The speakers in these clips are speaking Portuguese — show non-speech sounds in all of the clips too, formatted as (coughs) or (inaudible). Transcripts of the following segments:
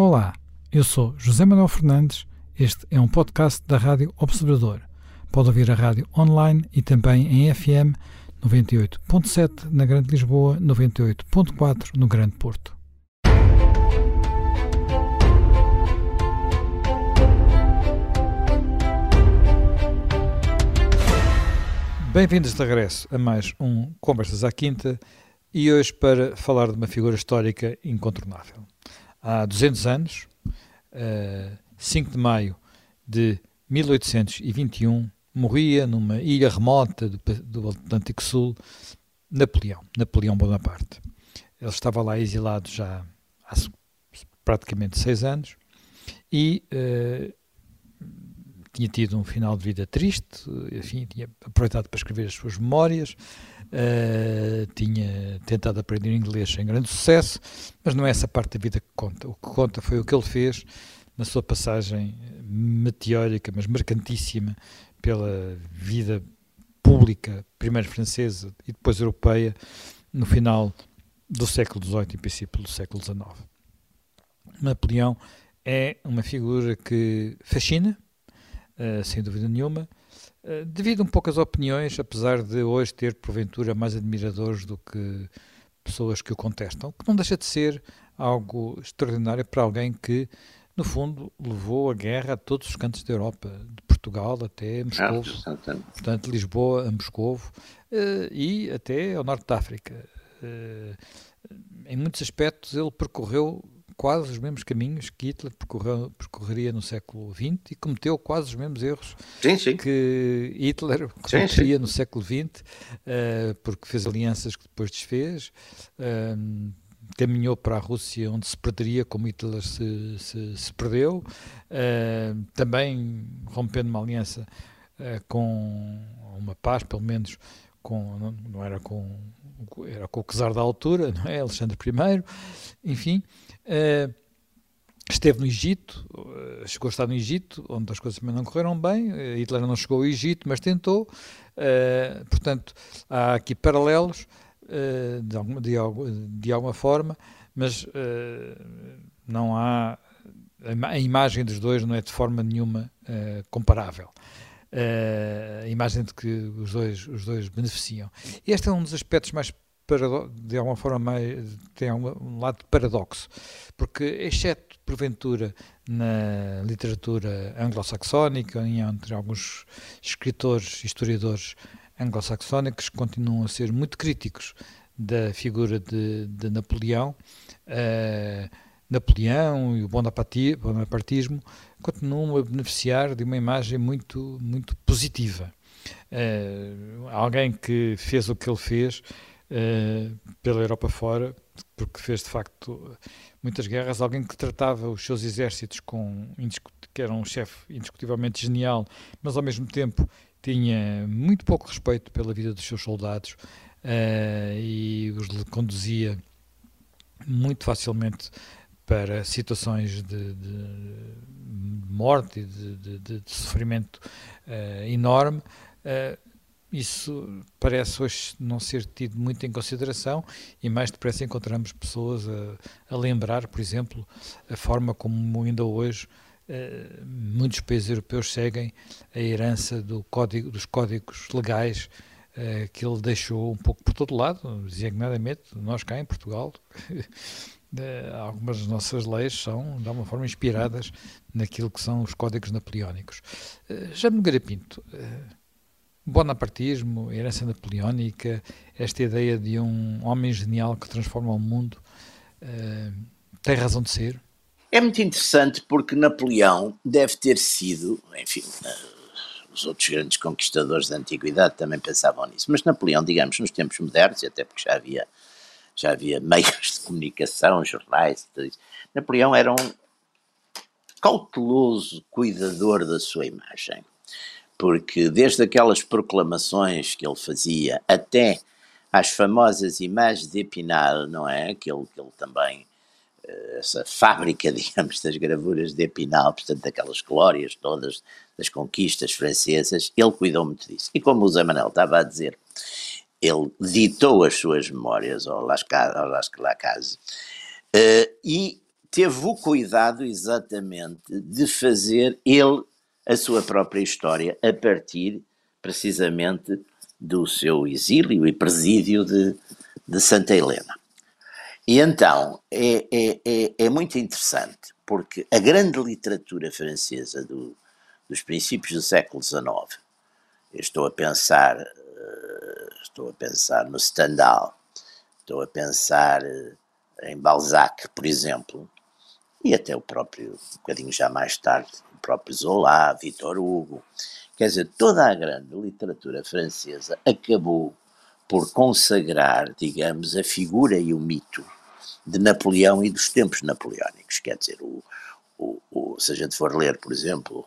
Olá, eu sou José Manuel Fernandes. Este é um podcast da Rádio Observador. Pode ouvir a rádio online e também em FM 98.7 na Grande Lisboa, 98.4 no Grande Porto. Bem-vindos de regresso a mais um Conversas à Quinta e hoje para falar de uma figura histórica incontornável. Há 200 anos, uh, 5 de maio de 1821, morria numa ilha remota do, do Atlântico Sul Napoleão, Napoleão Bonaparte. Ele estava lá exilado já há praticamente seis anos e uh, tinha tido um final de vida triste, enfim, tinha aproveitado para escrever as suas memórias, uh, tinha tentado aprender inglês sem grande sucesso, mas não é essa parte da vida que conta. O que conta foi o que ele fez na sua passagem meteórica, mas mercantíssima, pela vida pública, primeiro francesa e depois europeia, no final do século XVIII e princípio do século XIX. Napoleão é uma figura que fascina, uh, sem dúvida nenhuma, devido um pouco às opiniões, apesar de hoje ter, porventura, mais admiradores do que pessoas que o contestam, que não deixa de ser algo extraordinário para alguém que, no fundo, levou a guerra a todos os cantos da Europa, de Portugal até Moscou, ah, portanto, Lisboa a Moscou uh, e até ao norte da África. em muitos aspectos, ele percorreu quase os mesmos caminhos que Hitler percorreu, percorreria no século XX e cometeu quase os mesmos erros sim, sim. que Hitler cometeria no século XX, uh, porque fez alianças que depois desfez, uh, caminhou para a Rússia onde se perderia como Hitler se, se, se perdeu, uh, também rompendo uma aliança com uma paz, pelo menos, com, não, não era com era com o czar da altura, não é? Alexandre I, enfim, Uh, esteve no Egito, uh, chegou a estar no Egito, onde as coisas também não correram bem. Uh, Hitler não chegou ao Egito, mas tentou. portanto, há aqui paralelos de, alguma, de, de, alguma forma, mas não há. A imagem dos dois não é de forma nenhuma comparável. a imagem de que os dois, os dois beneficiam. Este é um dos aspectos mais de alguma forma mais, tem um lado de paradoxo, porque exceto porventura na literatura anglo-saxónica, entre alguns escritores, historiadores anglo-saxónicos continuam a ser muito críticos da figura de, de Napoleão, uh, Napoleão e o bonapartismo continuam a beneficiar de uma imagem muito, muito positiva. Uh, alguém que fez o que ele fez pela Europa fora, porque fez de facto muitas guerras. Alguém que tratava os seus exércitos com que era um chefe indiscutivelmente genial, mas ao mesmo tempo tinha muito pouco respeito pela vida dos seus soldados uh, e os conduzia muito facilmente para situações de, de morte e de, de, de sofrimento uh, enorme. Uh, isso parece hoje não ser tido muito em consideração e mais depressa encontramos pessoas a, a lembrar, por exemplo, a forma como ainda hoje eh, muitos países europeus seguem a herança do código, dos códigos legais eh, que ele deixou um pouco por todo lado, designadamente nós cá em Portugal. (laughs) Eh, algumas das nossas leis são, de alguma forma, inspiradas naquilo que são os códigos napoleónicos. Uh, me Pinto, uh, bonapartismo, herança napoleónica, esta ideia de um homem genial que transforma o mundo, uh, tem razão de ser? É muito interessante porque Napoleão deve ter sido, enfim, uh, os outros grandes conquistadores da antiguidade também pensavam nisso, mas Napoleão, digamos, nos tempos modernos, e até porque já havia, já havia (laughs) meios de comunicação, jornais tudo isso, Napoleão era um cauteloso cuidador da sua imagem porque desde aquelas proclamações que ele fazia até às famosas imagens de Epinal, não é? Que ele, que ele também, eh, essa fábrica, (laughs) digamos, das gravuras de Epinal, portanto, daquelas glórias todas das conquistas francesas, ele cuidou muito disso. E como o Zé Manuel estava a dizer, ele ditou as suas memórias ao Lascaux, uh, e teve o cuidado exatamente de fazer ele a sua própria história a partir precisamente do seu exílio e presídio de, de Santa Helena. E então é, é, é, é, muito interessante, porque a grande literatura francesa do, dos princípios do século XIX, estou a pensar, eh, estou a pensar no Stendhal, estou a pensar eh, em Balzac, por exemplo, e até o próprio, um bocadinho já mais tarde, o próprio Zola, Victor Hugo, quer dizer, toda a grande literatura francesa acabou por consagrar, digamos, a figura e o mito de Napoleão e dos tempos napoleónicos. Quer dizer, o, o, o, se a gente for ler, por exemplo,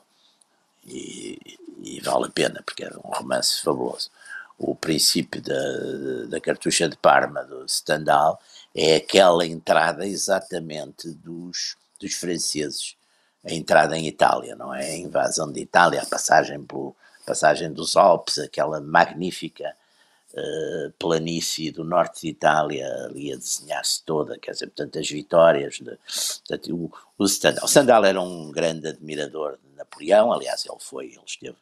e, e vale a pena, porque é um romance fabuloso, o princípio da, da cartucha de Parma, do Stendhal, é aquela entrada exatamente dos, dos franceses, a entrada em Itália, não é? A invasão de Itália, a passagem, pelo, passagem dos Alpes, aquela magnífica uh, planície do norte de Itália ali a desenhar-se toda, quer dizer, portanto, as vitórias. De, portanto, o, o Stendhal. O Stendhal era um grande admirador de Napoleão, aliás, ele foi, ele esteve,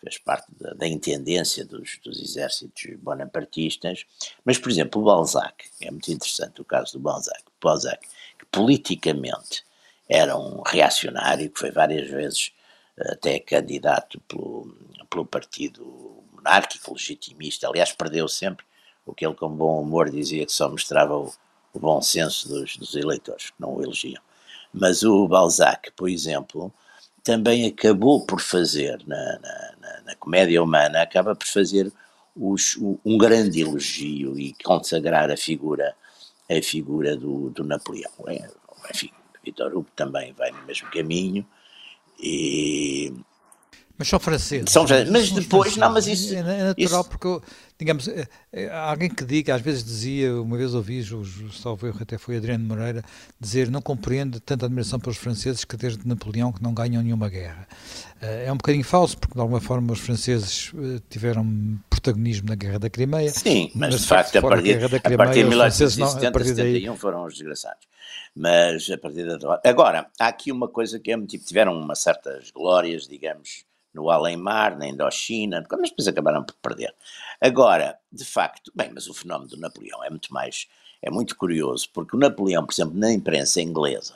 fez parte da, da intendência dos, dos exércitos bonapartistas, mas, por exemplo, o Balzac, é muito interessante o caso do Balzac, Balzac, que politicamente era um reacionário, que foi várias vezes eh, até candidato pelo, pelo partido monárquico, legitimista, aliás, perdeu sempre o que ele, com bom humor, dizia que só mostrava o, o bom senso dos, dos, eleitores, que não o elegiam. Mas o Balzac, por exemplo, também acabou por fazer, na, na, na, na comédia humana, acaba por fazer os, um grande elogio e consagrar a figura, a figura do, do Napoleão. É, enfim, Vitor Hugo também vai no mesmo caminho e mas são franceses. São franceses. Mas depois, não, mas isso. É, é natural isso... porque, digamos, é, é, alguém que diga, às vezes dizia, uma vez ouvi, salvo até foi Adriano Moreira, dizer não compreende tanta admiração pelos franceses que desde Napoleão que não ganham nenhuma guerra. Eh, é um bocadinho falso, porque de alguma forma os franceses eh, tiveram protagonismo na Guerra da Crimeia. Sim, mas, mas de facto, a partir, Crimeia, a partir de 1970, 71 foram os desgraçados. Mas a partir da. Agora, há aqui uma coisa que é tipo, tiveram umas certas glórias, digamos no além-mar, na Indochina, mas depois acabaram por perder. Agora, de facto, bem, mas o fenómeno do Napoleão é muito mais, é muito curioso, porque o Napoleão, por exemplo, na imprensa inglesa,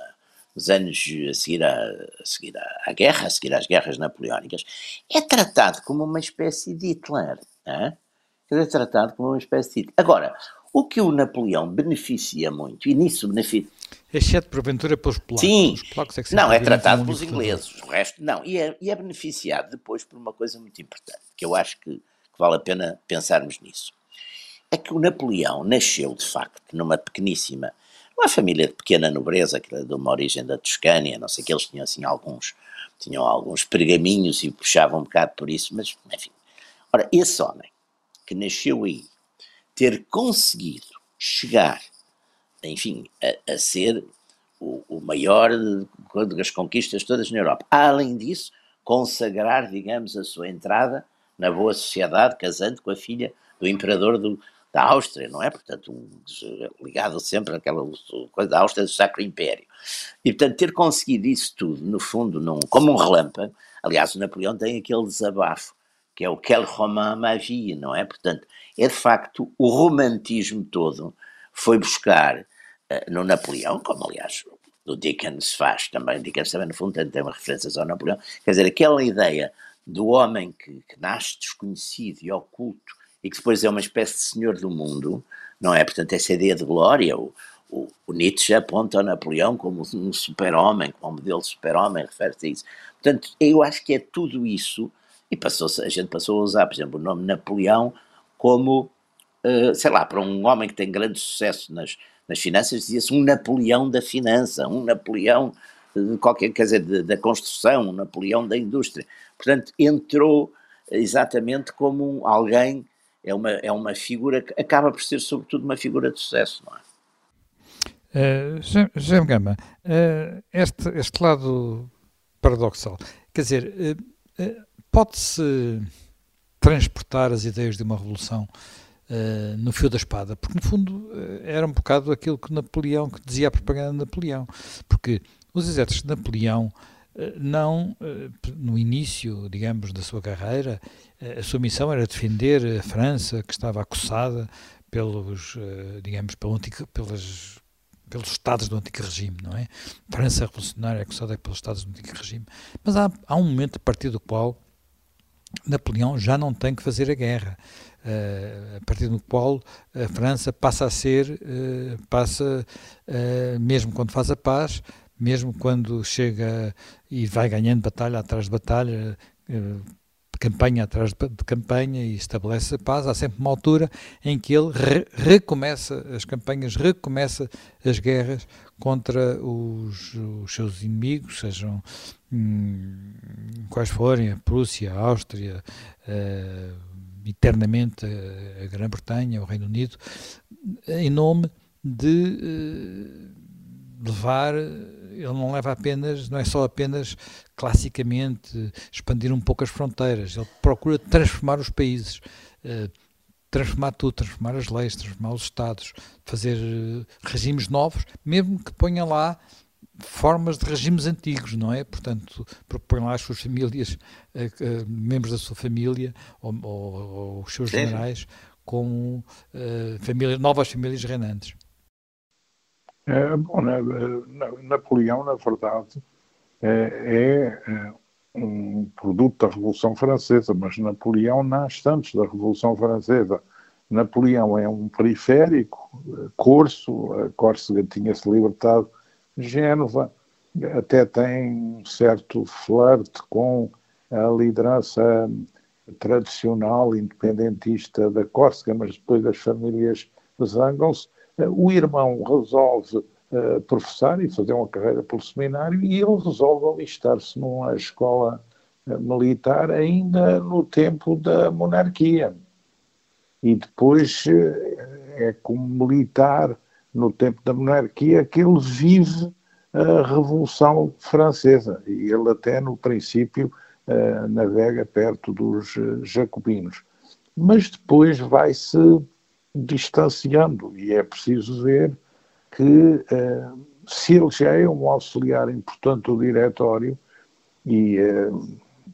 nos anos a seguir, a, a seguir à, guerra, a seguir às guerras napoleónicas, é tratado como uma espécie de Hitler. É? É tratado como uma espécie de Hitler. Agora, o que o Napoleão beneficia muito, e nisso beneficia Exceto, porventura, pelos polacos. Sim, polacos é não, é tratado pelos ingleses, o resto não. E é, e é, beneficiado depois por uma coisa muito importante, que eu acho que, que vale a pena pensarmos nisso. É que o Napoleão nasceu, de facto, numa pequeníssima, uma família de pequena nobreza, que era de uma origem da Toscânia, não sei que eles tinham assim alguns, tinham alguns pergaminhos e puxavam um bocado por isso, mas enfim. Ora, esse homem que nasceu aí, ter conseguido chegar enfim, a, a ser o, o, maior das conquistas todas na Europa. Além disso, consagrar, digamos, a sua entrada na boa sociedade, casando com a filha do imperador do, da Áustria, não é? Portanto, um, ligado sempre àquela coisa da Áustria do Sacro Império. E, portanto, ter conseguido isso tudo, no fundo, num, como um relâmpago, aliás, o Napoleão tem aquele desabafo, que é o Quel roman ma vie, não é? Portanto, é de facto o romantismo todo foi buscar no Napoleão, como aliás o Dickens faz também, Dickens também no fundo tem uma referência ao Napoleão, quer dizer, aquela ideia do homem que, que, nasce desconhecido e oculto e que depois é uma espécie de senhor do mundo, não é? Portanto, essa ideia de glória, o, o, o Nietzsche aponta ao Napoleão como um super-homem, como um modelo de super-homem, refere-se a isso. Portanto, eu acho que é tudo isso, e passou a gente passou a usar, por exemplo, o nome Napoleão como, uh, sei lá, para um homem que tem grande sucesso nas, nas finanças dizia-se um Napoleão da finança, um Napoleão de qualquer, quer dizer, da construção, um Napoleão da indústria. Portanto, entrou exatamente como alguém, é uma, é uma figura que acaba por ser sobretudo uma figura de sucesso, não é? Uh, José Gama, uh, este, este lado paradoxal, quer dizer, uh, pode-se transportar as ideias de uma revolução uh, no fio da espada, porque no fundo uh, era um bocado aquilo que Napoleão, que dizia a propaganda de Napoleão, porque os exércitos de Napoleão uh, não, no início, digamos, da sua carreira, a sua missão era defender a França, que estava acossada pelos, digamos, pelo antigo, pelas pelos Estados do antigo regime, não é? França revolucionária acossada pelos Estados do antigo regime. Mas há, há um momento a partir do qual Napoleão já não tem que fazer a guerra. Uh, a partir do qual a França passa a ser, uh, passa, uh, mesmo quando faz a paz, mesmo quando chega e vai ganhando batalha atrás de batalha, campanha atrás de, de, campanha e estabelece a paz, há sempre uma altura em que ele re, recomeça as campanhas, recomeça as guerras contra os, os seus inimigos, sejam hum, quais forem, a Prússia, a Áustria, uh, eternamente a, Grã-Bretanha, o Reino Unido, em nome de uh, levar ele não leva apenas, não é só apenas classicamente expandir um pouco as fronteiras, ele procura transformar os países, uh, transformar tudo, transformar as leis, transformar os Estados, fazer uh, regimes novos, mesmo que ponha lá formas de regimes antigos, não é? Portanto, propõe lá as suas famílias, uh, membros da sua família ou, ou, ou os seus Sim. generais como famílias, novas famílias reinantes. É, bom, Napoleão, na verdade, é, é, um produto da Revolução Francesa, mas Napoleão nasce antes da Revolução Francesa. Napoleão é um periférico, Corso, a Córcega tinha-se libertado, Génova até tem um certo flerte com a liderança tradicional independentista da Córcega, mas depois as famílias zangam-se o irmão resolve uh, professar e fazer uma carreira pelo seminário e ele resolve alistar-se numa escola uh, militar ainda no tempo da monarquia. E depois uh, é como militar no tempo da monarquia que ele vive a Revolução Francesa. E ele até no princípio navega perto dos jacobinos. Mas depois vai-se distanciando, e é preciso ver que eh, se ele é um auxiliar importante do diretório e eh,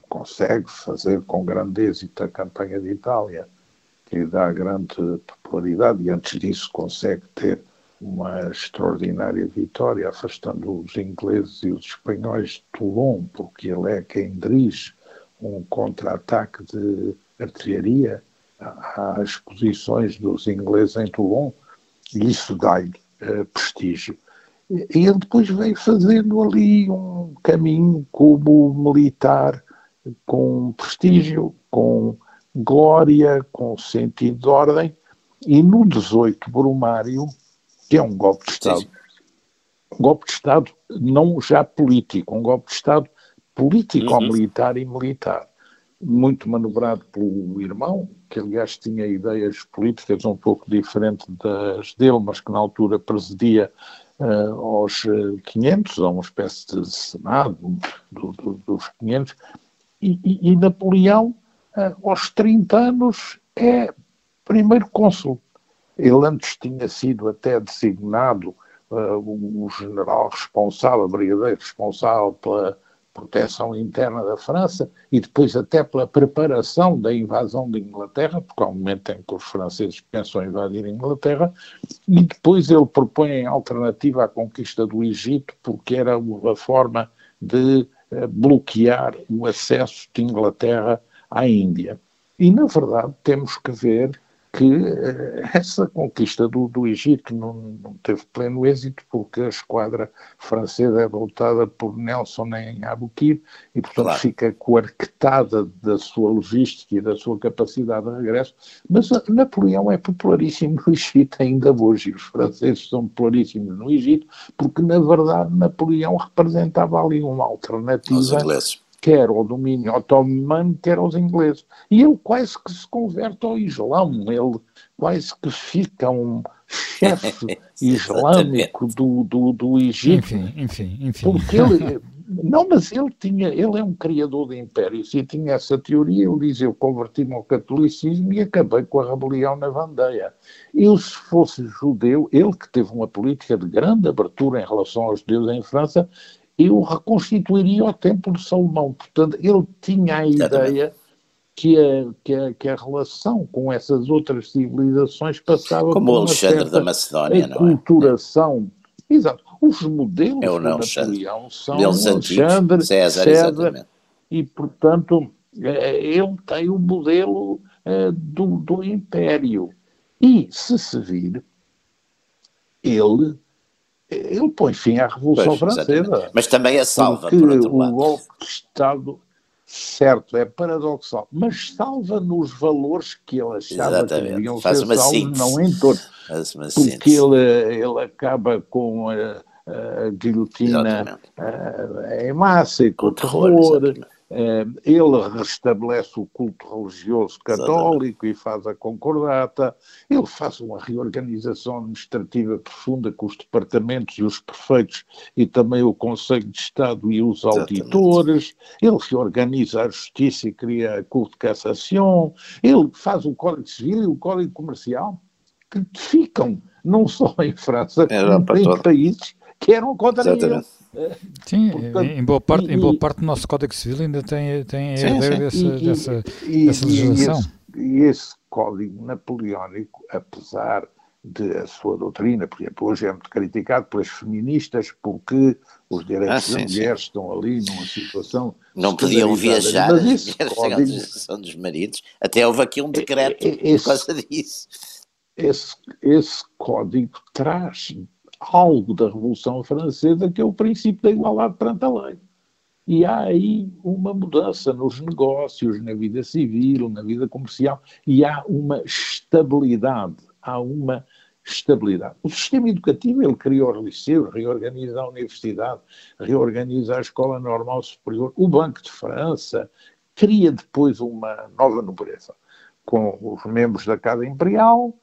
consegue fazer com grande êxito a campanha de Itália, que lhe dá grande popularidade, e antes disso consegue ter uma extraordinária vitória, afastando os ingleses e os espanhóis de Toulon, porque ele é quem dirige um contra-ataque de artilharia às posições dos ingleses em Toulon, e isso dá-lhe uh, prestígio. E ele depois veio fazendo ali um caminho como militar, com prestígio, com glória, com sentido de ordem, e no 18 Brumário, que é um golpe de Estado, um golpe de Estado não já político, um golpe de Estado político-militar uhum. e militar, muito manobrado pelo irmão, que aliás tinha ideias políticas um pouco diferentes das dele, mas que na altura presidia uh, aos 500, a uma espécie de Senado do, do, dos 500, e, e, e Napoleão, uh, aos 30 anos, é primeiro cônsul. Ele antes tinha sido até designado uh, o general responsável, brigadeiro responsável pela proteção interna da França e depois até pela preparação da invasão da Inglaterra, porque há um momento em que os franceses pensam invadir a Inglaterra, e depois ele propõe a alternativa à conquista do Egito, porque era a forma de eh, bloquear o acesso de Inglaterra à Índia. E, na verdade, temos que ver que uh, essa conquista do, do Egito não, não, teve pleno êxito porque a esquadra francesa é voltada por Nelson em Abukir e, portanto, claro. fica coarquetada da sua logística e da sua capacidade de regresso. Mas Napoleão é popularíssimo no Egito ainda hoje e os franceses são popularíssimos no Egito porque, na verdade, Napoleão representava ali uma alternativa quer ao domínio otomano, quer aos ingleses. E ele quase que se converte ao Islão, ele quase que fica um chefe (laughs) islâmico do, do, do Egito. Enfim, enfim, enfim. Porque ele, não, mas ele tinha, ele é um criador de impérios e tinha essa teoria. Ele diz: Eu converti-me ao catolicismo e acabei com a rebelião na Vandeia. Eu, se fosse judeu, ele que teve uma política de grande abertura em relação aos judeus em França, eu reconstituiria o Templo de Salomão. Portanto, ele tinha a ideia que a, que a, que a relação com essas outras civilizações passava como o Alexandre da Macedónia, não é? Culturação. Exato. Os modelos é não, Napoleão são Deles Alexandre, César, César e, portanto, eh, ele tem o modelo uh, do, do Império. E, se se vir, ele, ele põe fim à Revolução pois, Francesa. Exatamente. Mas também a salva, por outro lado. o golpe de Estado certo, é paradoxal, mas salva nos valores que ele achava Exatamente. que deviam Faz ser salvos, não em todos. Porque ele, ele acaba com a, a guilhotina a, em massa e com o terror. terror ele restabelece o culto religioso católico Exatamente. e faz a concordata, ele faz uma reorganização administrativa profunda com os departamentos e os prefeitos e também o Conselho de Estado e os auditores, ele reorganiza a justiça e cria a culto de cassação, ele faz o Código Civil e o Código Comercial, que ficam não só em França, como em países que eram contra Exatamente. ele. Sim, Portanto, em, boa parte, e, em boa parte do nosso Código Civil ainda tem, tem sim, a ideia dessa, e, dessa, e, dessa legislação. E esse, esse Código Napoleónico, apesar de a sua doutrina, por exemplo, hoje é muito criticado pelas feministas porque os direitos ah, sim, das mulheres sim. estão ali numa situação. Não podiam viajar, as mulheres (laughs) código, dos maridos, até houve aqui um decreto esse, por causa disso. Esse, esse código traz algo da Revolução Francesa, que é o princípio da igualdade perante a lei. E há aí uma mudança nos negócios, na vida civil, na vida comercial, e há uma estabilidade, há uma estabilidade. O sistema educativo, ele criou os liceus, reorganiza a universidade, reorganiza a escola normal superior, o Banco de França, cria depois uma nova nobreza, com os membros da Casa Imperial,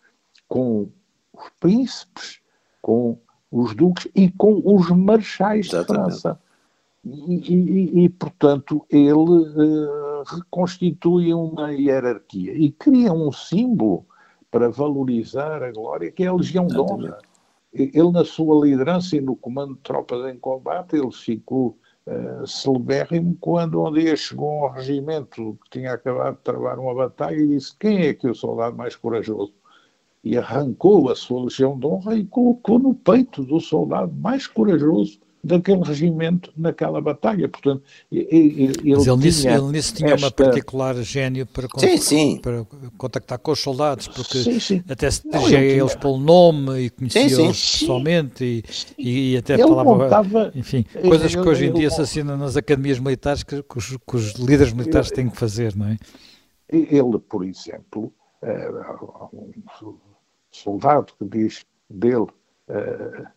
com os príncipes, com os duques e com os marchais Exatamente. de França. E, e, e, portanto, ele uh, reconstitui uma hierarquia e cria um símbolo para valorizar a glória, que é a Legião de Honra. Ele, na sua liderança e no comando de tropas em combate, ele ficou uh, celebérrimo quando um dia chegou um regimento que tinha acabado de travar uma batalha e disse quem é que é o soldado mais corajoso? E arrancou a sua legião de honra e colocou no peito do soldado mais corajoso daquele regimento naquela batalha. Portanto, ele, Mas ele nisso, ele nisso tinha esta... uma particular gênio para, sim, sim. para contactar com os soldados, porque sim, até se dirigia a eles pelo nome e conhecia-os pessoalmente e, e, até ele falava, montava, enfim, coisas ele, que hoje em dia se assinam nas academias militares que, que, os, que os, líderes militares têm que fazer, não é? Ele, por exemplo, eh, soldado que diz dele uh,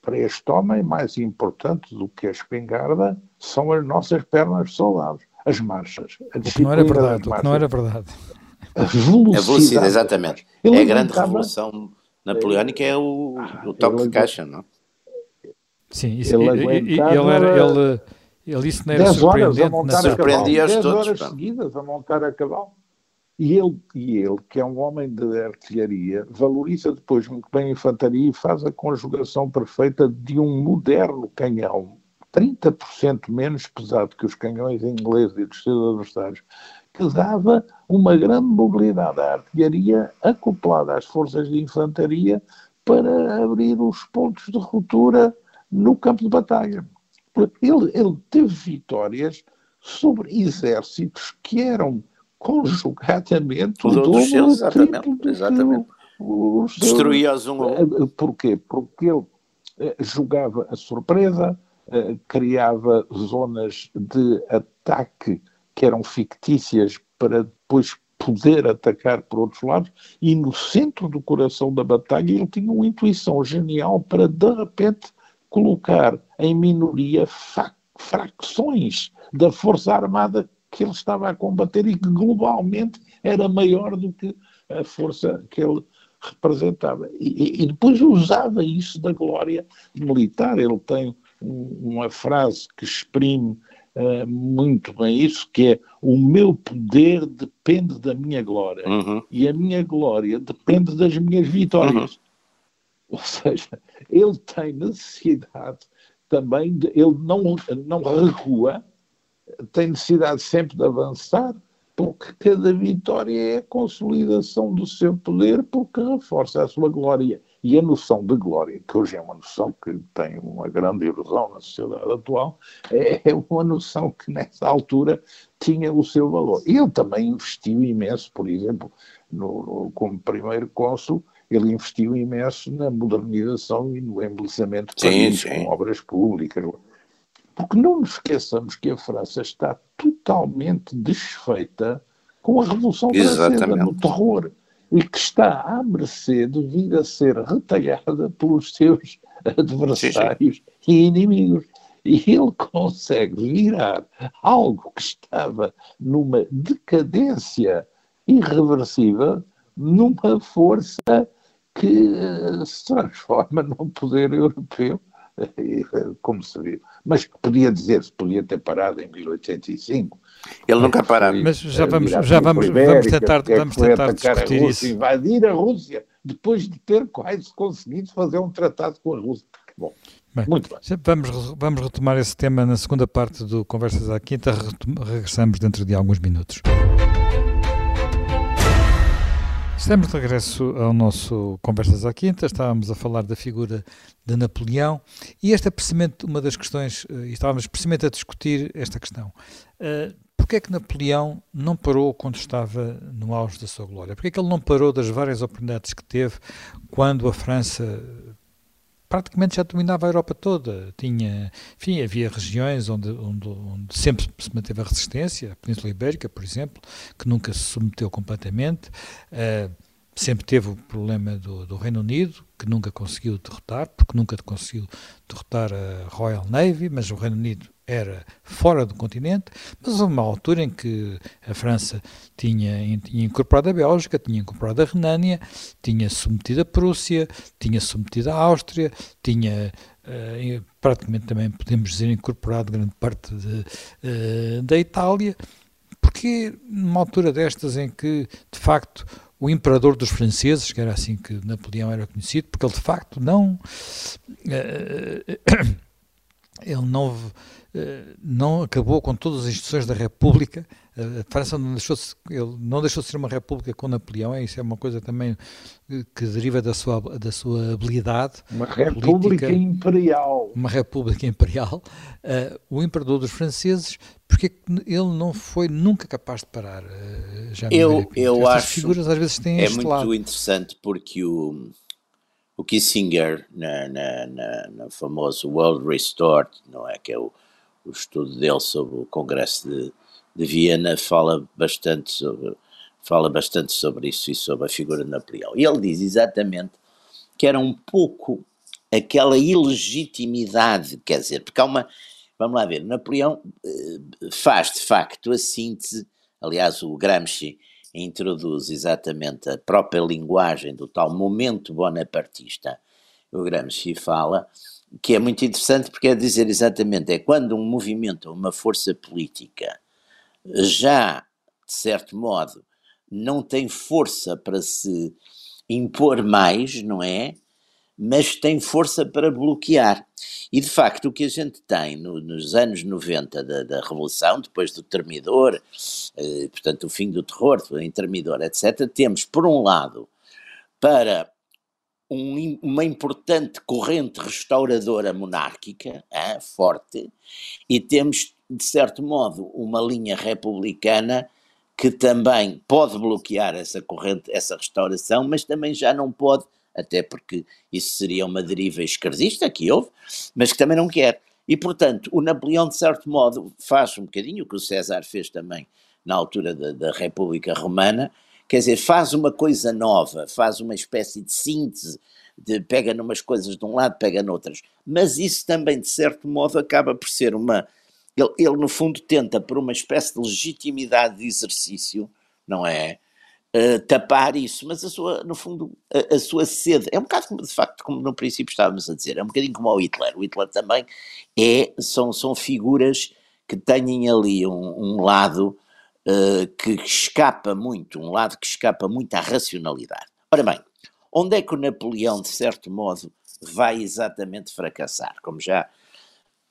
para este homem, mais importante do que a espingarda são as nossas pernas de soldados, as marchas. A o que não era verdade, o que não era verdade. A velocidade. A velocidade, exatamente. Ele é a grande revolução napoleónica, é o, o toque de caixa, não? Sim, isso, ele, ele, era, ele, ele isso não era surpreendente. Surpreendia os todos. horas seguidas a montar a cavalo. E ele, e ele, que é um homem de artilharia, valoriza depois muito bem a infantaria e faz a conjugação perfeita de um moderno canhão, 30% menos pesado que os canhões ingleses e dos seus adversários, que dava uma grande mobilidade à artilharia acoplada às forças de infantaria para abrir os pontos de ruptura no campo de batalha. Ele, ele teve vitórias sobre exércitos que eram conjugadamente o dobro seus, exatamente, exatamente. Destruía-os um um. Eh, porquê? Porque ele eh, jogava a surpresa, eh, criava zonas de ataque que eram fictícias para depois poder atacar por outros lados, e no centro do coração da batalha ele tinha uma intuição genial para, de repente, colocar em minoria facções da Força Armada que ele estava a combater e que globalmente era maior do que a força que ele representava. E, e depois usava isso da glória militar. Ele tem uma frase que exprime uh, muito bem isso, que é o meu poder depende da minha glória uhum. e a minha glória depende das minhas vitórias. Uhum. Ou seja, ele tem necessidade também, de, ele não, não recua, tem necessidade sempre de avançar, porque cada vitória é a consolidação do seu poder, porque reforça a sua glória. E a noção de glória, que hoje é uma noção que tem uma grande erosão na sociedade atual, é, é uma noção que nessa altura tinha o seu valor. Ele também investiu imenso, por exemplo, no, no, como primeiro cônsul, ele investiu imenso na modernização e no embelezamento com obras públicas. Porque não nos esqueçamos que a França está totalmente desfeita com a Revolução Exatamente. Francesa, no terror e que está à mercê de vir a ser retalhada pelos seus (laughs) adversários sim, sim. e inimigos. E ele consegue virar algo que estava numa decadência irreversível numa força que eh, se transforma num poder europeu, (laughs) como se viu. Mas podia dizer-se, podia ter parado em 1805, ele nunca para. Mas já vamos, já vamos, vamos tentar, é vamos tentar discutir isso. Invadir a Rússia depois de ter quase conseguido fazer um tratado com a Rússia. Bom, Bem, muito bem. Vamos, vamos retomar esse tema na segunda parte do Conversas à Quinta. Regressamos dentro de alguns minutos. Estamos de regresso ao nosso Conversas à Quinta, estávamos a falar da figura de Napoleão e este é precisamente uma das questões, eh, e estávamos precisamente a discutir esta questão. Uh, Porquê é que Napoleão não parou quando estava no auge da sua glória? Porquê é que ele não parou das várias oportunidades que teve quando a França praticamente já dominava a Europa toda? Tinha, enfim, havia regiões onde, onde, onde sempre se manteve a resistência, a Península Ibérica, por exemplo, que nunca se submeteu completamente. Uh, sempre teve o problema do, do, Reino Unido, que nunca conseguiu derrotar, porque nunca conseguiu derrotar a Royal Navy, mas o Reino Unido era fora do continente, mas houve uma altura em que a França tinha, tinha incorporado a Bélgica, tinha incorporado a Renânia, tinha submetido a Prússia, tinha submetido a Áustria, tinha uh, praticamente também, podemos dizer, incorporado grande parte de, uh, da Itália, porque numa altura destas em que, de facto, o imperador dos franceses, que era assim que Napoleão era conhecido, porque ele de facto não... Uh, (coughs) ele não eh, não acabou com todas as instituições da República. A França não deixou, ele não deixou de ser uma república com Napoleão, isso é uma coisa também que deriva da sua, da sua habilidade. Uma república política, imperial. Uma república imperial. Uh, o imperador dos franceses, porque ele não foi nunca capaz de parar. Uh, já eu eu acho figuras às vezes têm é muito lado. interessante porque o o Kissinger na, na, na, na famoso World Restored, não é que é o o estudo dele sobre o Congresso de, de Viena fala bastante sobre fala bastante sobre isso e sobre a figura de Napoleão. E ele diz exatamente que era um pouco aquela ilegitimidade, quer dizer, porque há uma, vamos lá ver, Napoleão eh, faz de facto a síntese, aliás o Gramsci introduz exatamente a própria linguagem do tal momento bonapartista, o Gramsci fala que é muito interessante porque é dizer exatamente, é quando um movimento, uma força política, já, de certo modo, não tem força para se impor mais, não é? Mas tem força para bloquear. E de facto, o que a gente tem no, nos anos 90 da, da, Revolução, depois do Termidor, eh, portanto, o fim do terror, do Intermidor, etc., temos, por um lado, para um, uma importante corrente restauradora monárquica, hein, forte, e temos, de certo modo, uma linha republicana que também pode bloquear essa corrente, essa restauração, mas também já não pode, até porque isso seria uma deriva esquerdista que houve, mas que também não quer. E, portanto, o Napoleão, de certo modo, faz um bocadinho o que o César fez também na altura da, da República Romana, quer dizer, faz uma coisa nova, faz uma espécie de síntese, de, pega numas coisas de um lado, pega noutras, mas isso também, de certo modo, acaba por ser uma. Ele, ele no fundo, tenta, por uma espécie de legitimidade de exercício, não é? uh, tapar isso, mas a sua, no fundo, a, a, sua sede, é um bocado como, de facto, como no princípio estávamos a dizer, é um bocadinho como o Hitler. O Hitler também é, são, são figuras que têm ali um, um lado uh, que escapa muito, um lado que escapa muito à racionalidade. Ora bem, onde é que o Napoleão, de certo modo, vai exatamente fracassar? Como já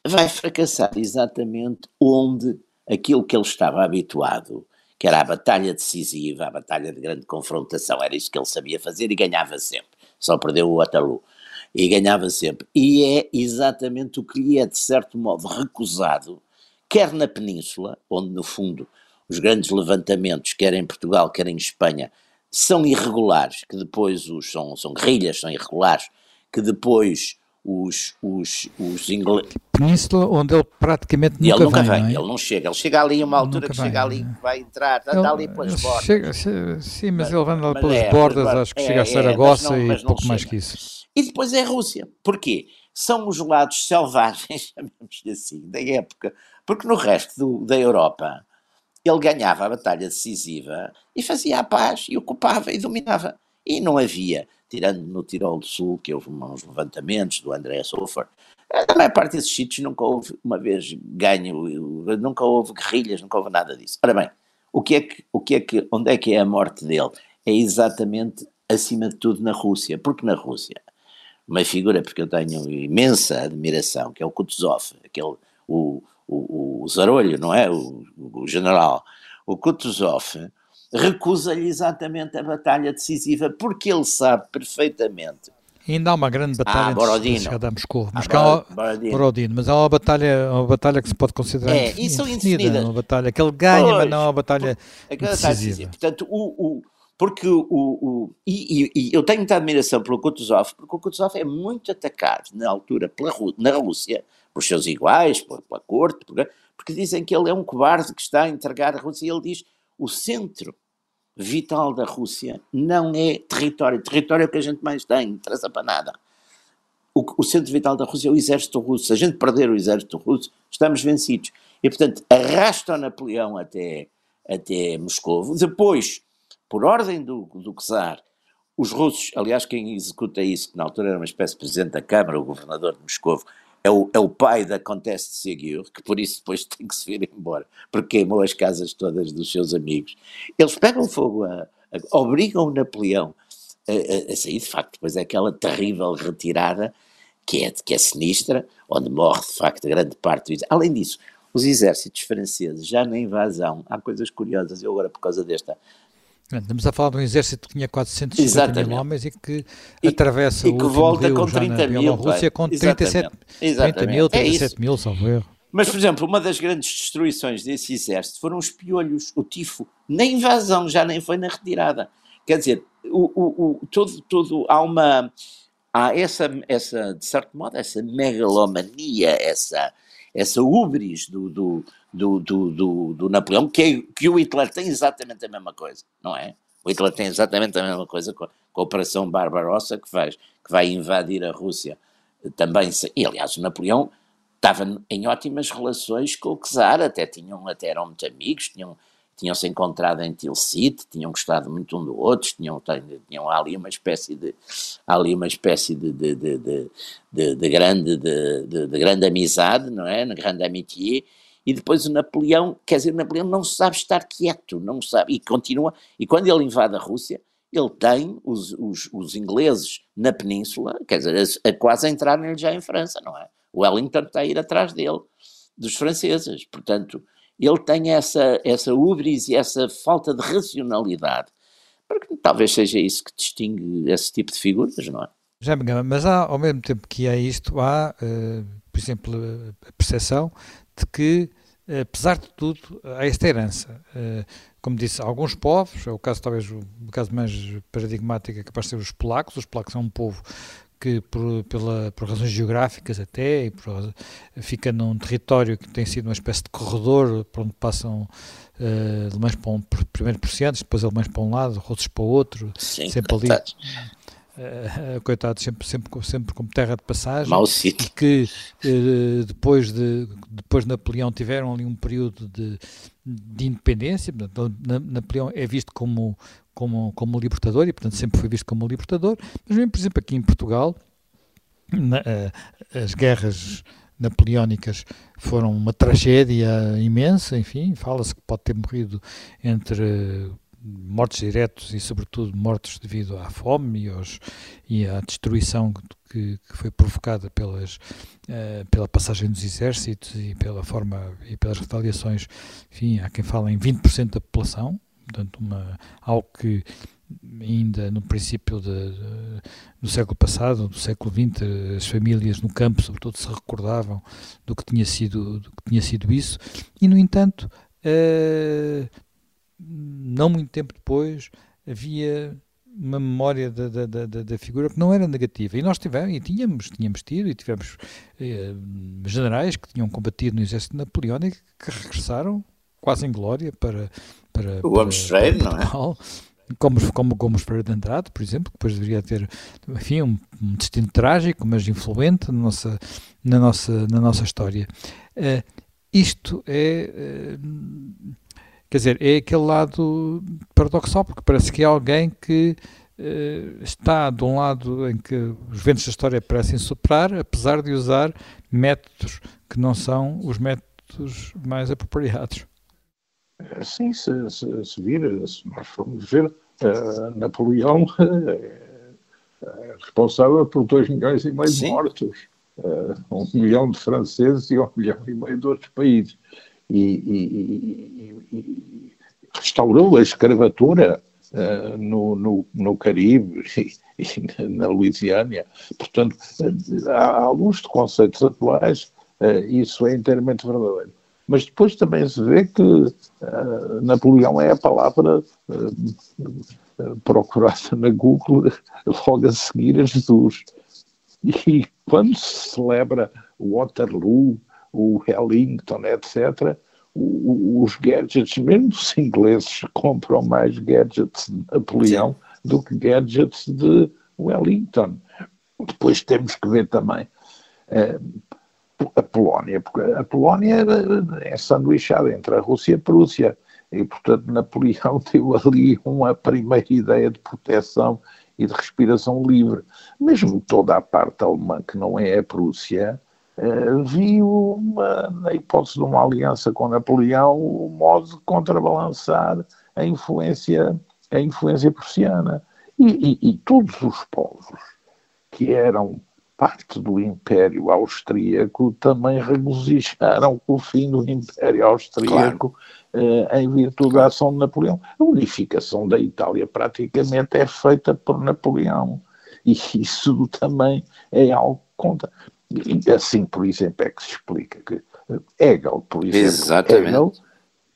vai fracassar exatamente onde aquilo que ele estava habituado, que era a batalha decisiva, a batalha de grande confrontação, era isso que ele sabia fazer e ganhava sempre. Só perdeu o Waterloo. E ganhava sempre. E é exatamente o que lhe é, de certo modo, recusado, quer na Península, onde, no fundo, os grandes levantamentos, quer em Portugal, quer em Espanha, são irregulares, que depois os, são, são guerrilhas, são irregulares, que depois os, os, os ingleses. Península, onde ele praticamente nunca, ele nunca vem. vem é? Ele não chega, ele chega ali a uma altura que vem, chega ali, é. vai entrar, está, ele, ali pelas bordas. Chega, sim, mas, mas ele vai pelas é, bordas, acho que é, chega a Saragossa é, e pouco chega. mais que isso. E depois é a Rússia. Porquê? São os lados selvagens, (laughs) chamemos-lhe assim, da época. Porque no resto do, da Europa ele ganhava a batalha decisiva e fazia a paz e ocupava e dominava. E não havia tirando no Tirol do Sul, que houve uns levantamentos do André Sofer, a maior parte desses sítios nunca houve, uma vez ganho, nunca houve guerrilhas, nunca houve nada disso. Ora bem, o que é que, o que é que, onde é que é a morte dele? É exatamente, acima de tudo, na Rússia. Porque na Rússia, uma figura, porque eu tenho imensa admiração, que é o Kutuzov, aquele, o, o, o Zarolho, não é? O, o general. O Kutuzov, recusa-lhe exatamente a batalha decisiva, porque ele sabe perfeitamente. Ainda há uma grande batalha ah, Borodino. chegada a Moscou, mas, ah, Borodino. Borodino. mas há uma batalha, uma batalha que se pode considerar é, indefinida, uma batalha que ele ganha, pois, mas não é uma batalha decisiva. Portanto, o, o porque o, o e, e, e, eu tenho muita admiração pelo Kutuzov, porque o Kutuzov é muito atacado na altura pela, na Rússia, pelos seus iguais, pela, pela corte, porque, porque dizem que ele é um cobarde que está a entregar a Rússia, e ele diz o centro vital da Rússia não é território. Território é o que a gente mais tem, interessa para nada. O, o, centro vital da Rússia é o exército russo. Se a gente perder o exército russo, estamos vencidos. E, portanto, arrasta o Napoleão até, até Moscou. Depois, por ordem do, do czar, os russos, aliás, quem executa isso, que na altura era uma espécie de presidente da Câmara, o governador de Moscou, é o, é o pai da Comtesse de Ségur, que por isso depois (laughs) tem que se vir embora, porque queimou as casas todas dos seus amigos. Eles pegam fogo, a, a, obrigam Napoleão a, a, a, sair, de facto, depois é aquela terrível retirada que é, que é sinistra, onde morre de facto grande parte do Além disso, os exércitos franceses, já na invasão, há coisas curiosas, eu agora por causa desta Estamos a falar de um exército que tinha 450 mil homens e que e, atravessa e que o volta com 30 mil. Rússia com 37, Exatamente. 30 mil, 37 é mil, salvo erro. Mas, por exemplo, uma das grandes destruições desse exército foram os piolhos, o tifo. Na invasão, já nem foi na retirada. Quer dizer, o, o, o, todo, todo, há uma. Há essa, essa, de certo modo, essa megalomania, essa, essa ubris do, do, do, do, do, do Napoleão, que, é, que o Hitler tem exatamente a mesma coisa, não é? O Hitler tem exatamente a mesma coisa com, com a Operação Barbarossa que, faz, que vai invadir a Rússia também. E aliás, o Napoleão estava em ótimas relações com o czar, até, tinham, até eram muito amigos, tinham, tinham-se encontrado em Tilsit, tinham gostado muito um do outro, tinham, tinham ali uma espécie de ali uma espécie de, de, de, de, de grande, de, de, de, grande amizade, não é? Grande amitié, e depois o Napoleão, quer dizer, o Napoleão não sabe estar quieto, não sabe, e continua, e quando ele invade a Rússia, ele tem os, os, os ingleses na península, quer dizer, a, a quase entrarem já em França, não é? Wellington está a ir atrás dele, dos franceses, portanto, ele tem essa, essa ubris e essa falta de racionalidade, porque talvez seja isso que distingue esse tipo de figuras, não é? Já me engano, mas há, ao mesmo tempo que há isto, há, uh, por exemplo, a percepção de que, apesar de tudo, há esta herança. Uh, como disse, alguns povos, é o caso talvez o caso mais paradigmático é capaz de ser os polacos, os polacos são um povo que por, pela, por razões geográficas até, e por, fica num território que tem sido uma espécie de corredor por onde passam uh, alemães para um, primeiro prussianos, depois alemães para um lado, russos para o outro, Sim, sempre ali uh, coitado, sempre, sempre, sempre como terra de passagem. Mau sítio. Que uh, depois, de, depois de Napoleão tiveram ali um período de, de independência. Napoleão é visto como, como, como libertador e, portanto, sempre foi visto como libertador. Mas mesmo, por exemplo, aqui em Portugal, na, uh, as guerras napoleónicas foram uma tragédia imensa, enfim, fala-se que pode ter morrido entre mortos diretos e, sobretudo, mortos devido à fome e, aos, e à destruição que, que foi provocada pelas, uh, pela passagem dos exércitos e pela forma e pelas retaliações. Enfim, há quem fala em 20% da população, portanto, uma, algo que ainda no princípio de, de, do século passado, do século XX, as famílias no campo, sobretudo, se recordavam do que tinha sido, do que tinha sido isso, e, no entanto, uh, não muito tempo depois, havia uma memória da, da, da, da, figura que não era negativa. E nós tivemos, e tínhamos, tínhamos tido, e tivemos eh, generais que tinham combatido no exército napoleónico que regressaram quase em glória para, para, o Freire, não é? Como, como Gomes Freire de Andrade, por exemplo, que depois deveria ter enfim, um, um destino trágico, mas influente na nossa, na nossa, na nossa história. Uh, isto é. Uh, Quer dizer, é aquele lado paradoxal, porque parece que é alguém que uh, está de um lado em que os ventos da história parecem soprar, apesar de usar métodos que não são os métodos mais apropriados. Sim, se, se, se vir, se nós formos ver, uh, Napoleão é, (laughs) é responsável por 2 milhões e meio de mortos, uh, um milhão de franceses e um milhão e meio de outros países e, e, e restaurou a escravatura uh, no, no, no, Caribe (laughs) e, e, na Louisiana. Portanto, à, à luz de conceitos atuais, uh, isso é inteiramente verdadeiro. Mas depois também se vê que uh, Napoleão é a palavra procurada na Google logo a seguir a Jesus. E quando se celebra Waterloo, o Wellington, etc., os gadgets, mesmo os ingleses (laughs) compram mais gadgets de Napoleão Sim. do que gadgets de Wellington. Depois temos que ver também uh, a Polónia, porque a Polónia é sanduichada entre a Rússia e a Prússia, e portanto Napoleão (laughs) deu ali uma primeira ideia de proteção e de respiração livre. Mesmo toda a parte alemã que não é a Prússia, Uh, viu, uma, na hipótese de uma aliança com Napoleão, o modo de contrabalançar a influência, a influência prussiana. E, e, e todos os povos que eram parte do Império Austríaco também regozijaram com o fim do Império Austríaco claro. uh, em virtude da ação de Napoleão. A unificação da Itália praticamente é feita por Napoleão. E isso também é algo que conta. E assim, por exemplo, é que se explica que Hegel, por exemplo, Exatamente. Hegel,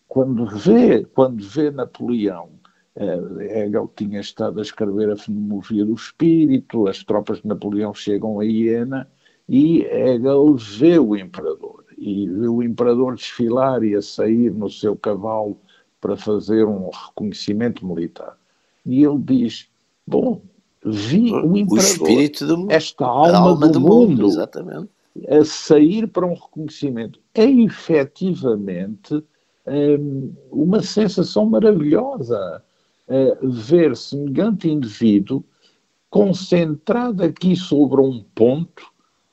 quando vê, quando vê Napoleão, eh, Hegel tinha estado a escrever a fenomenologia do espírito, as tropas de Napoleão chegam a Iena e Hegel vê o imperador e vê o imperador desfilar e a sair no seu cavalo para fazer um reconhecimento militar. E ele diz: Bom, vi o imperador, do, esta alma, alma do, do, mundo, mundo a sair para um reconhecimento. É efetivamente um, uma sensação maravilhosa uh, ver semelhante indivíduo concentrado aqui sobre um ponto,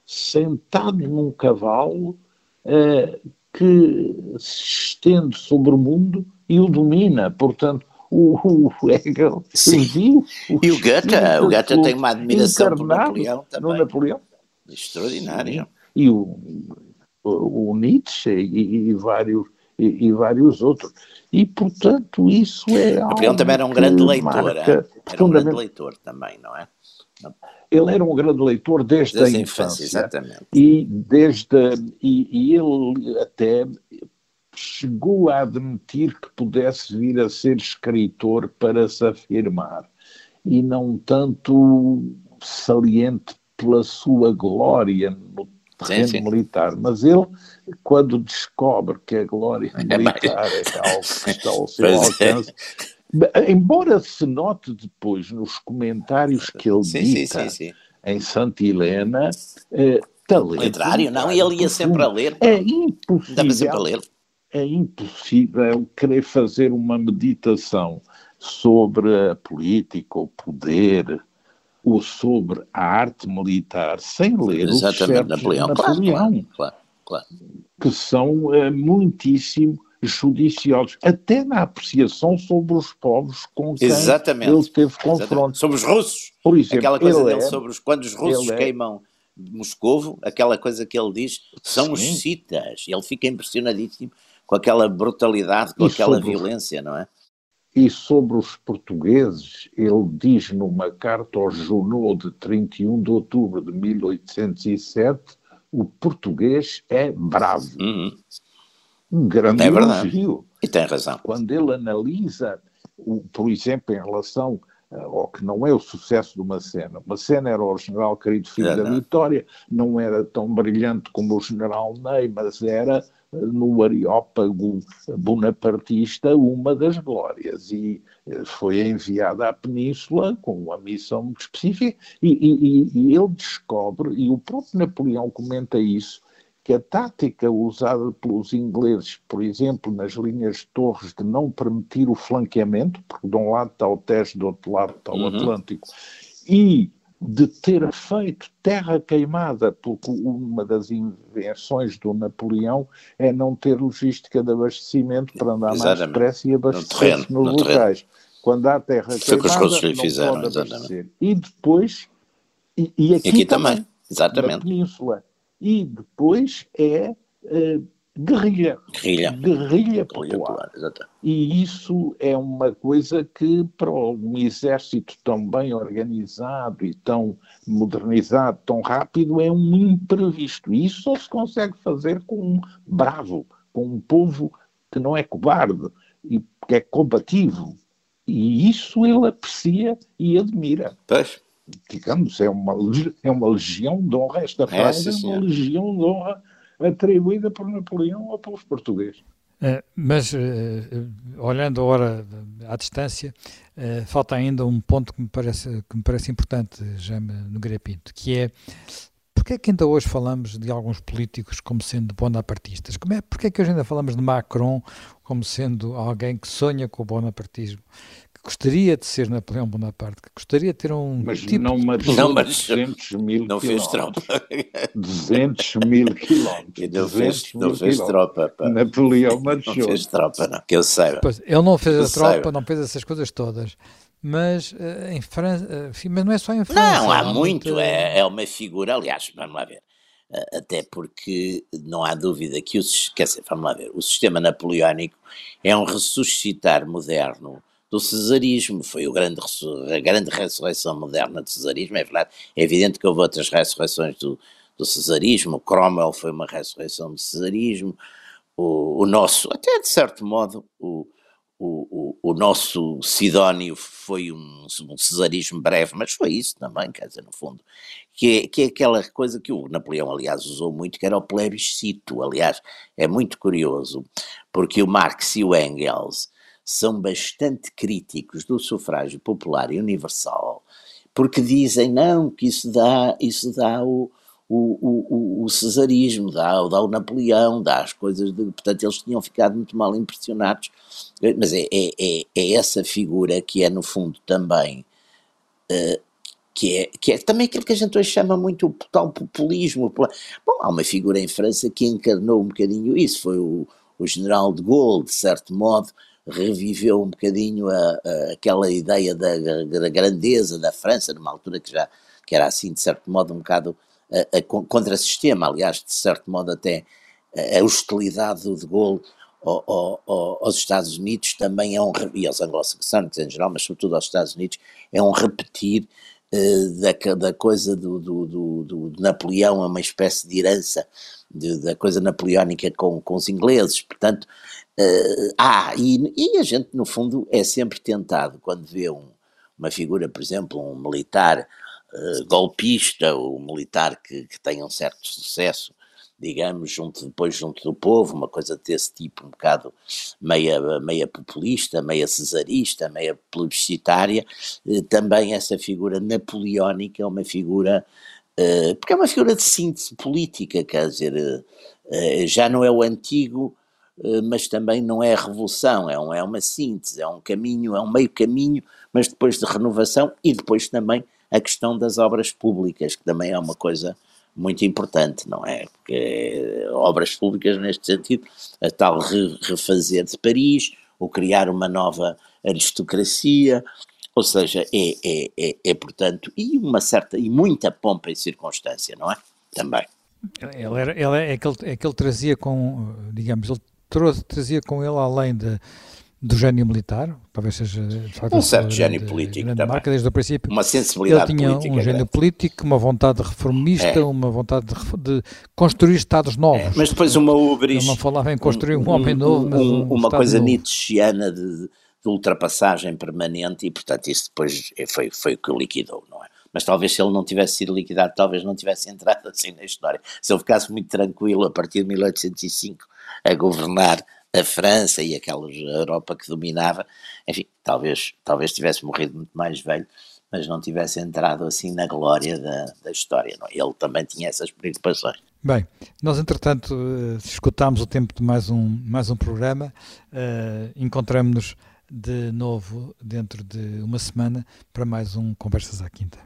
sentado num cavalo uh, que se estende sobre o mundo e o domina. Portanto, o, o Hegel Sim. O e o Goethe, o Goethe tem uma admiração por Napoleão também. No Napoleão. Extraordinário. E o, o, o Nietzsche e, e vários, e, e, vários outros. E, portanto, isso é Napoleão também era um grande leitor. Era um grande leitor também, não é? Ele era um grande leitor desde, desde a infância. Exatamente. E, desde, e, e ele até chegou a admitir que pudesse vir a ser escritor para se afirmar e não tanto saliente pela sua glória no terreno sim, sim. militar, mas ele, quando descobre que a glória é militar é, é algo que está ao seu é. alcance, Embora se note depois nos comentários que ele sim, dita sim, em Santa Helena, eh, talento. Literário, não, ele ia sempre a ler. É impossível. sempre a ler. É impossível querer fazer uma meditação sobre a política, o poder, ou sobre a arte militar, sem ler Exatamente, os Napoleão, Napoleão claro, claro, que são é, muitíssimo judiciosos, até na apreciação sobre os povos com quem Exatamente. ele teve confronto. Sobre os russos. Por exemplo, aquela coisa dele é, sobre os, quando os russos é queimam Moscovo, aquela coisa que ele diz, são Sim. os citas. Ele fica impressionadíssimo com aquela brutalidade, com e aquela violência, não é? E sobre os portugueses, ele diz numa carta ao Junot de 31 de outubro de 1807, o português é bravo. Uhum. Um grande é elogio. E tem razão. Quando ele analisa, o, por exemplo, em relação eh, ao que não é o sucesso de uma cena. Uma cena era o general querido filho da Vitória, não era tão brilhante como o general Ney, mas era no Areópago bonapartista uma das glórias e eh, foi enviada à Península com uma missão muito específica e, e, e ele descobre, e o próprio Napoleão comenta isso, que a tática usada pelos ingleses, por exemplo, nas linhas de torres, de não permitir o flanqueamento, porque de um lado está o Tejo, do outro lado está o uhum. Atlântico, e de ter feito terra queimada, porque uma das invenções do Napoleão é não ter logística de abastecimento para andar exatamente. mais depressa e abastecer-se no nos no locais. Terreno. Quando há terra Foi queimada, não fizeram, pode abastecer. E depois, e, e aqui, e aqui também, também, exatamente. na Península. E depois é... Uh, guerrilha. Guerrilha. Guerrilha popular. e isso é uma coisa que, para um exército tão bem organizado e tão modernizado, tão rápido, é um imprevisto. E isso só se consegue fazer com um bravo, com um povo que não é cobarde e que é combativo. E isso ele aprecia e admira. Pois. Digamos, é uma, é uma legião de honra. Esta frase é, é uma legião de honra atribuída por Napoleão ao povo português. Uh, mas, uh, olhando agora à distância, falta ainda um ponto que me parece, que me parece importante, Jaime Nogueira Pinto, que é porque é que ainda hoje falamos de alguns políticos como sendo bonapartistas? Como é, porque é que hoje ainda falamos de Macron como sendo alguém que sonha com o bonapartismo? Gostaria de ser Napoleão Bonaparte, que gostaria de ter um mas tipo... não marchou não, mas 200 mil não fez tropa (laughs) 200 mil quilómetros não fez, não fez tropa pá. Napoleão (laughs) marchou não fez tropa não, que eu saiba pois, ele não fez a tropa, saiba. não fez essas coisas todas mas uh, em França, uh, mas não é só em França. Não, há muito, muito, é, é uma figura, aliás, vamos lá ver, uh, até porque não há dúvida que o, quer dizer, vamos lá ver, o sistema napoleónico é um ressuscitar moderno do cesarismo, foi o grande, a grande ressurreição moderna do cesarismo, é verdade, é evidente que houve outras ressurreições do, do cesarismo, Cromwell foi uma ressurreição do cesarismo, o, o nosso, até de certo modo, o, o, o, o, nosso Sidónio foi um, um, cesarismo breve, mas foi isso também, quer dizer, no fundo, que é, que é aquela coisa que o Napoleão, aliás, usou muito, que era o plebiscito, aliás, é muito curioso, porque o Marx e o Engels são bastante críticos do sufrágio popular e universal, porque dizem não, que isso dá, isso dá o, o, o, o cesarismo, dá, dá o Napoleão, dá as coisas, de, portanto eles tinham ficado muito mal impressionados, mas é, é, é, é essa figura que é no fundo também, uh, que, é, que é também aquilo que a gente hoje chama muito o tal populismo, bom, há uma figura em França que encarnou um bocadinho isso, foi o, o general de Gaulle, de certo modo, reviveu um bocadinho a, a, aquela ideia da, da, grandeza da França, numa altura que já que era assim, de certo modo, um bocado a, contra-sistema, aliás, de certo modo até a hostilidade do de Gaulle ao, ao, aos Estados Unidos também é um, e aos anglo-saxónicos em geral, mas sobretudo aos Estados Unidos, é um repetir da, da coisa do, do, do, do, Napoleão, é uma espécie de herança de, da coisa napoleónica com, com os ingleses, portanto, Uh, ah, e, e, a gente, no fundo, é sempre tentado, quando vê um, uma figura, por exemplo, um militar uh, golpista, ou um militar que, que tenha um certo sucesso digamos, junto, depois junto do povo, uma coisa desse tipo, um bocado meia, meia populista, meia cesarista, meia plebiscitária, eh, também essa figura napoleónica é uma figura, eh, porque é uma figura de síntese política, quer dizer, eh, já não é o antigo, mas também não é a revolução, é, um, é uma síntese, é um caminho, é um meio caminho, mas depois de renovação e depois também a questão das obras públicas, que também é uma coisa muito importante, não é? Porque obras públicas neste sentido, a tal refazer de Paris, ou criar uma nova aristocracia, ou seja, é, é, é, é, portanto, e uma certa, e muita pompa e circunstância, não é? Também. Ele, era, ele é, que ele, é que ele trazia com, digamos, ele trazia com ele além de do gênio militar, talvez seja facto um certo gênio político também. marca desde o princípio. Uma sensibilidade Ele tinha política um gênio político, uma vontade reformista, é. uma vontade de, de, construir Estados novos. É, mas depois uma ubris. Não falava em construir um, um homem novo, mas um, uma coisa novo. nietzscheana de, de, ultrapassagem permanente e, portanto, isso depois foi, foi o que o liquidou, não é? Mas talvez se ele não tivesse sido liquidado, talvez não tivesse (laughs) entrado assim na história. Se ele ficasse muito tranquilo a partir de 1805 a governar a França e aquela Europa que dominava, enfim, talvez, talvez tivesse morrido muito mais velho, mas não tivesse entrado assim na glória da, da história. Não? É? Ele também tinha essas preocupações. Bem, nós entretanto uh, escutámos o tempo de mais um, mais um programa, uh, encontramos-nos de novo dentro de uma semana para mais um Conversas à Quinta.